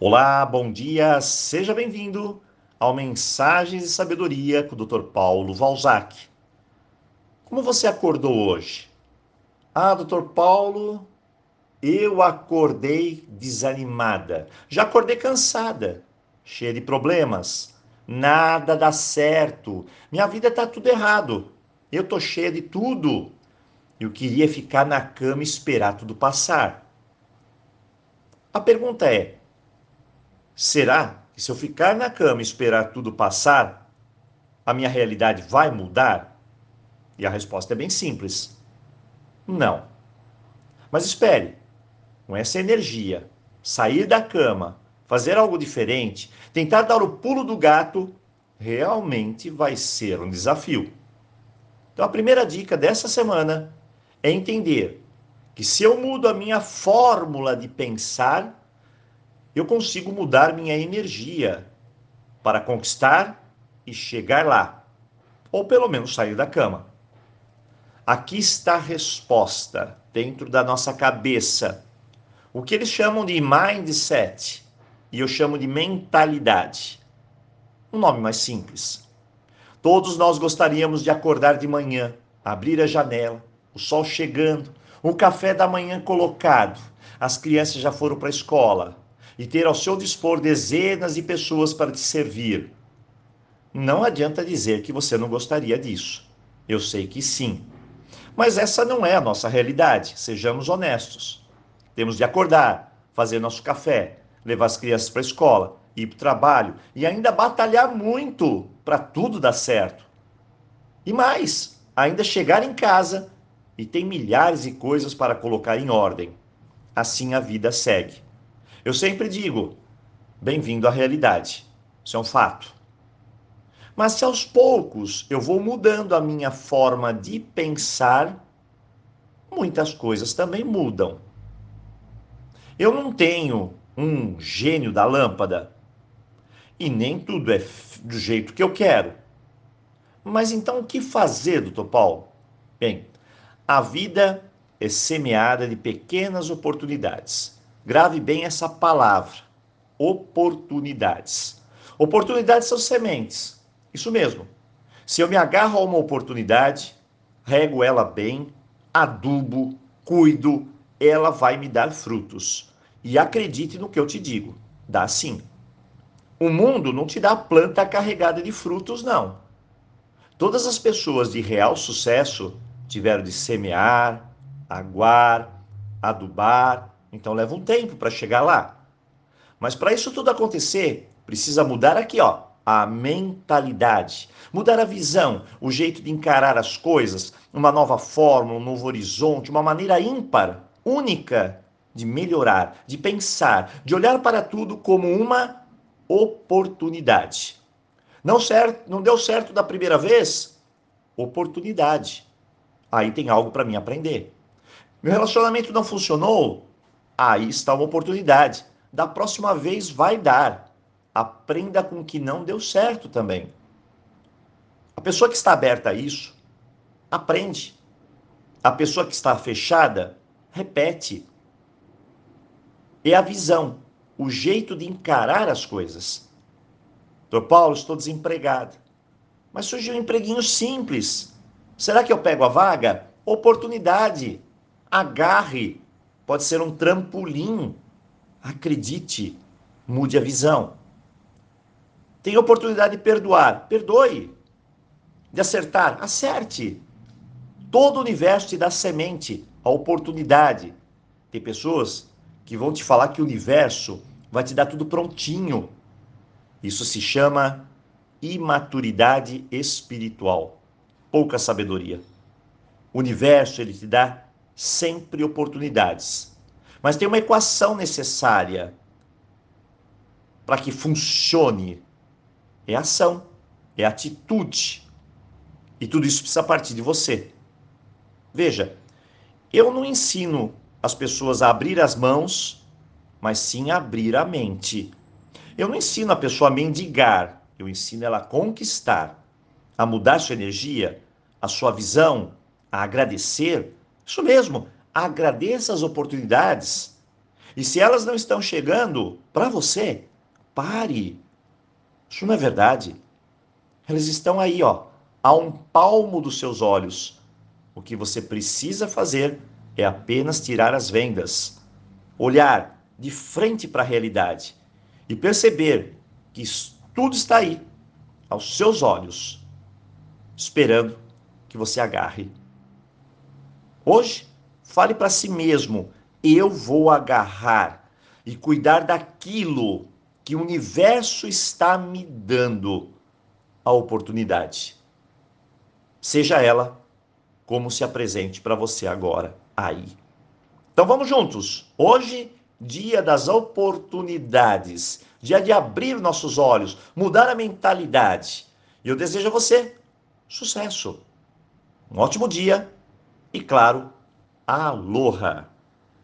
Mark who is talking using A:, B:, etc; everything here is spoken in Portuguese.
A: Olá, bom dia, seja bem-vindo ao Mensagens de Sabedoria com o Dr. Paulo Valzac. Como você acordou hoje? Ah, Dr. Paulo, eu acordei desanimada. Já acordei cansada, cheia de problemas. Nada dá certo. Minha vida tá tudo errado. Eu tô cheia de tudo. Eu queria ficar na cama e esperar tudo passar. A pergunta é: será que se eu ficar na cama e esperar tudo passar, a minha realidade vai mudar? E a resposta é bem simples: não. Mas espere, com essa energia, sair da cama, fazer algo diferente, tentar dar o pulo do gato, realmente vai ser um desafio. Então, a primeira dica dessa semana é entender que se eu mudo a minha fórmula de pensar, eu consigo mudar minha energia para conquistar e chegar lá, ou pelo menos sair da cama. Aqui está a resposta dentro da nossa cabeça. O que eles chamam de mindset e eu chamo de mentalidade. Um nome mais simples. Todos nós gostaríamos de acordar de manhã, abrir a janela, o sol chegando, o café da manhã colocado, as crianças já foram para a escola e ter ao seu dispor dezenas de pessoas para te servir. Não adianta dizer que você não gostaria disso. Eu sei que sim. Mas essa não é a nossa realidade, sejamos honestos. Temos de acordar, fazer nosso café, levar as crianças para a escola, ir para o trabalho e ainda batalhar muito para tudo dar certo. E mais, ainda chegar em casa e tem milhares de coisas para colocar em ordem. Assim a vida segue. Eu sempre digo: bem-vindo à realidade. Isso é um fato. Mas se aos poucos eu vou mudando a minha forma de pensar, muitas coisas também mudam. Eu não tenho um gênio da lâmpada e nem tudo é do jeito que eu quero. Mas então o que fazer, doutor Paulo? Bem, a vida é semeada de pequenas oportunidades. Grave bem essa palavra: oportunidades. Oportunidades são sementes isso mesmo. Se eu me agarro a uma oportunidade, rego ela bem, adubo, cuido, ela vai me dar frutos. E acredite no que eu te digo, dá sim. O mundo não te dá planta carregada de frutos, não. Todas as pessoas de real sucesso tiveram de semear, aguar, adubar, então leva um tempo para chegar lá. Mas para isso tudo acontecer, precisa mudar aqui, ó, a mentalidade, mudar a visão, o jeito de encarar as coisas, uma nova forma, um novo horizonte, uma maneira ímpar, única de melhorar, de pensar, de olhar para tudo como uma oportunidade. Não certo, não deu certo da primeira vez? Oportunidade. Aí tem algo para mim aprender. Meu relacionamento não funcionou? Aí está uma oportunidade. Da próxima vez vai dar aprenda com o que não deu certo também. A pessoa que está aberta a isso, aprende. A pessoa que está fechada, repete. É a visão, o jeito de encarar as coisas. Doutor Paulo, estou desempregado. Mas surgiu um empreguinho simples. Será que eu pego a vaga? Oportunidade. Agarre. Pode ser um trampolim. Acredite. Mude a visão. Tem oportunidade de perdoar, perdoe. De acertar, acerte. Todo o universo te dá semente, a oportunidade. Tem pessoas que vão te falar que o universo vai te dar tudo prontinho. Isso se chama imaturidade espiritual, pouca sabedoria. O universo ele te dá sempre oportunidades. Mas tem uma equação necessária para que funcione é ação, é atitude. E tudo isso precisa partir de você. Veja, eu não ensino as pessoas a abrir as mãos, mas sim a abrir a mente. Eu não ensino a pessoa a mendigar, eu ensino ela a conquistar, a mudar sua energia, a sua visão, a agradecer. Isso mesmo, agradeça as oportunidades. E se elas não estão chegando para você, pare. Isso não é verdade. Elas estão aí, ó, a um palmo dos seus olhos. O que você precisa fazer é apenas tirar as vendas, olhar de frente para a realidade e perceber que tudo está aí, aos seus olhos, esperando que você agarre. Hoje, fale para si mesmo: eu vou agarrar e cuidar daquilo que o universo está me dando a oportunidade. Seja ela como se apresente para você agora aí. Então vamos juntos. Hoje, dia das oportunidades, dia de abrir nossos olhos, mudar a mentalidade. E eu desejo a você sucesso. Um ótimo dia e, claro, aloha!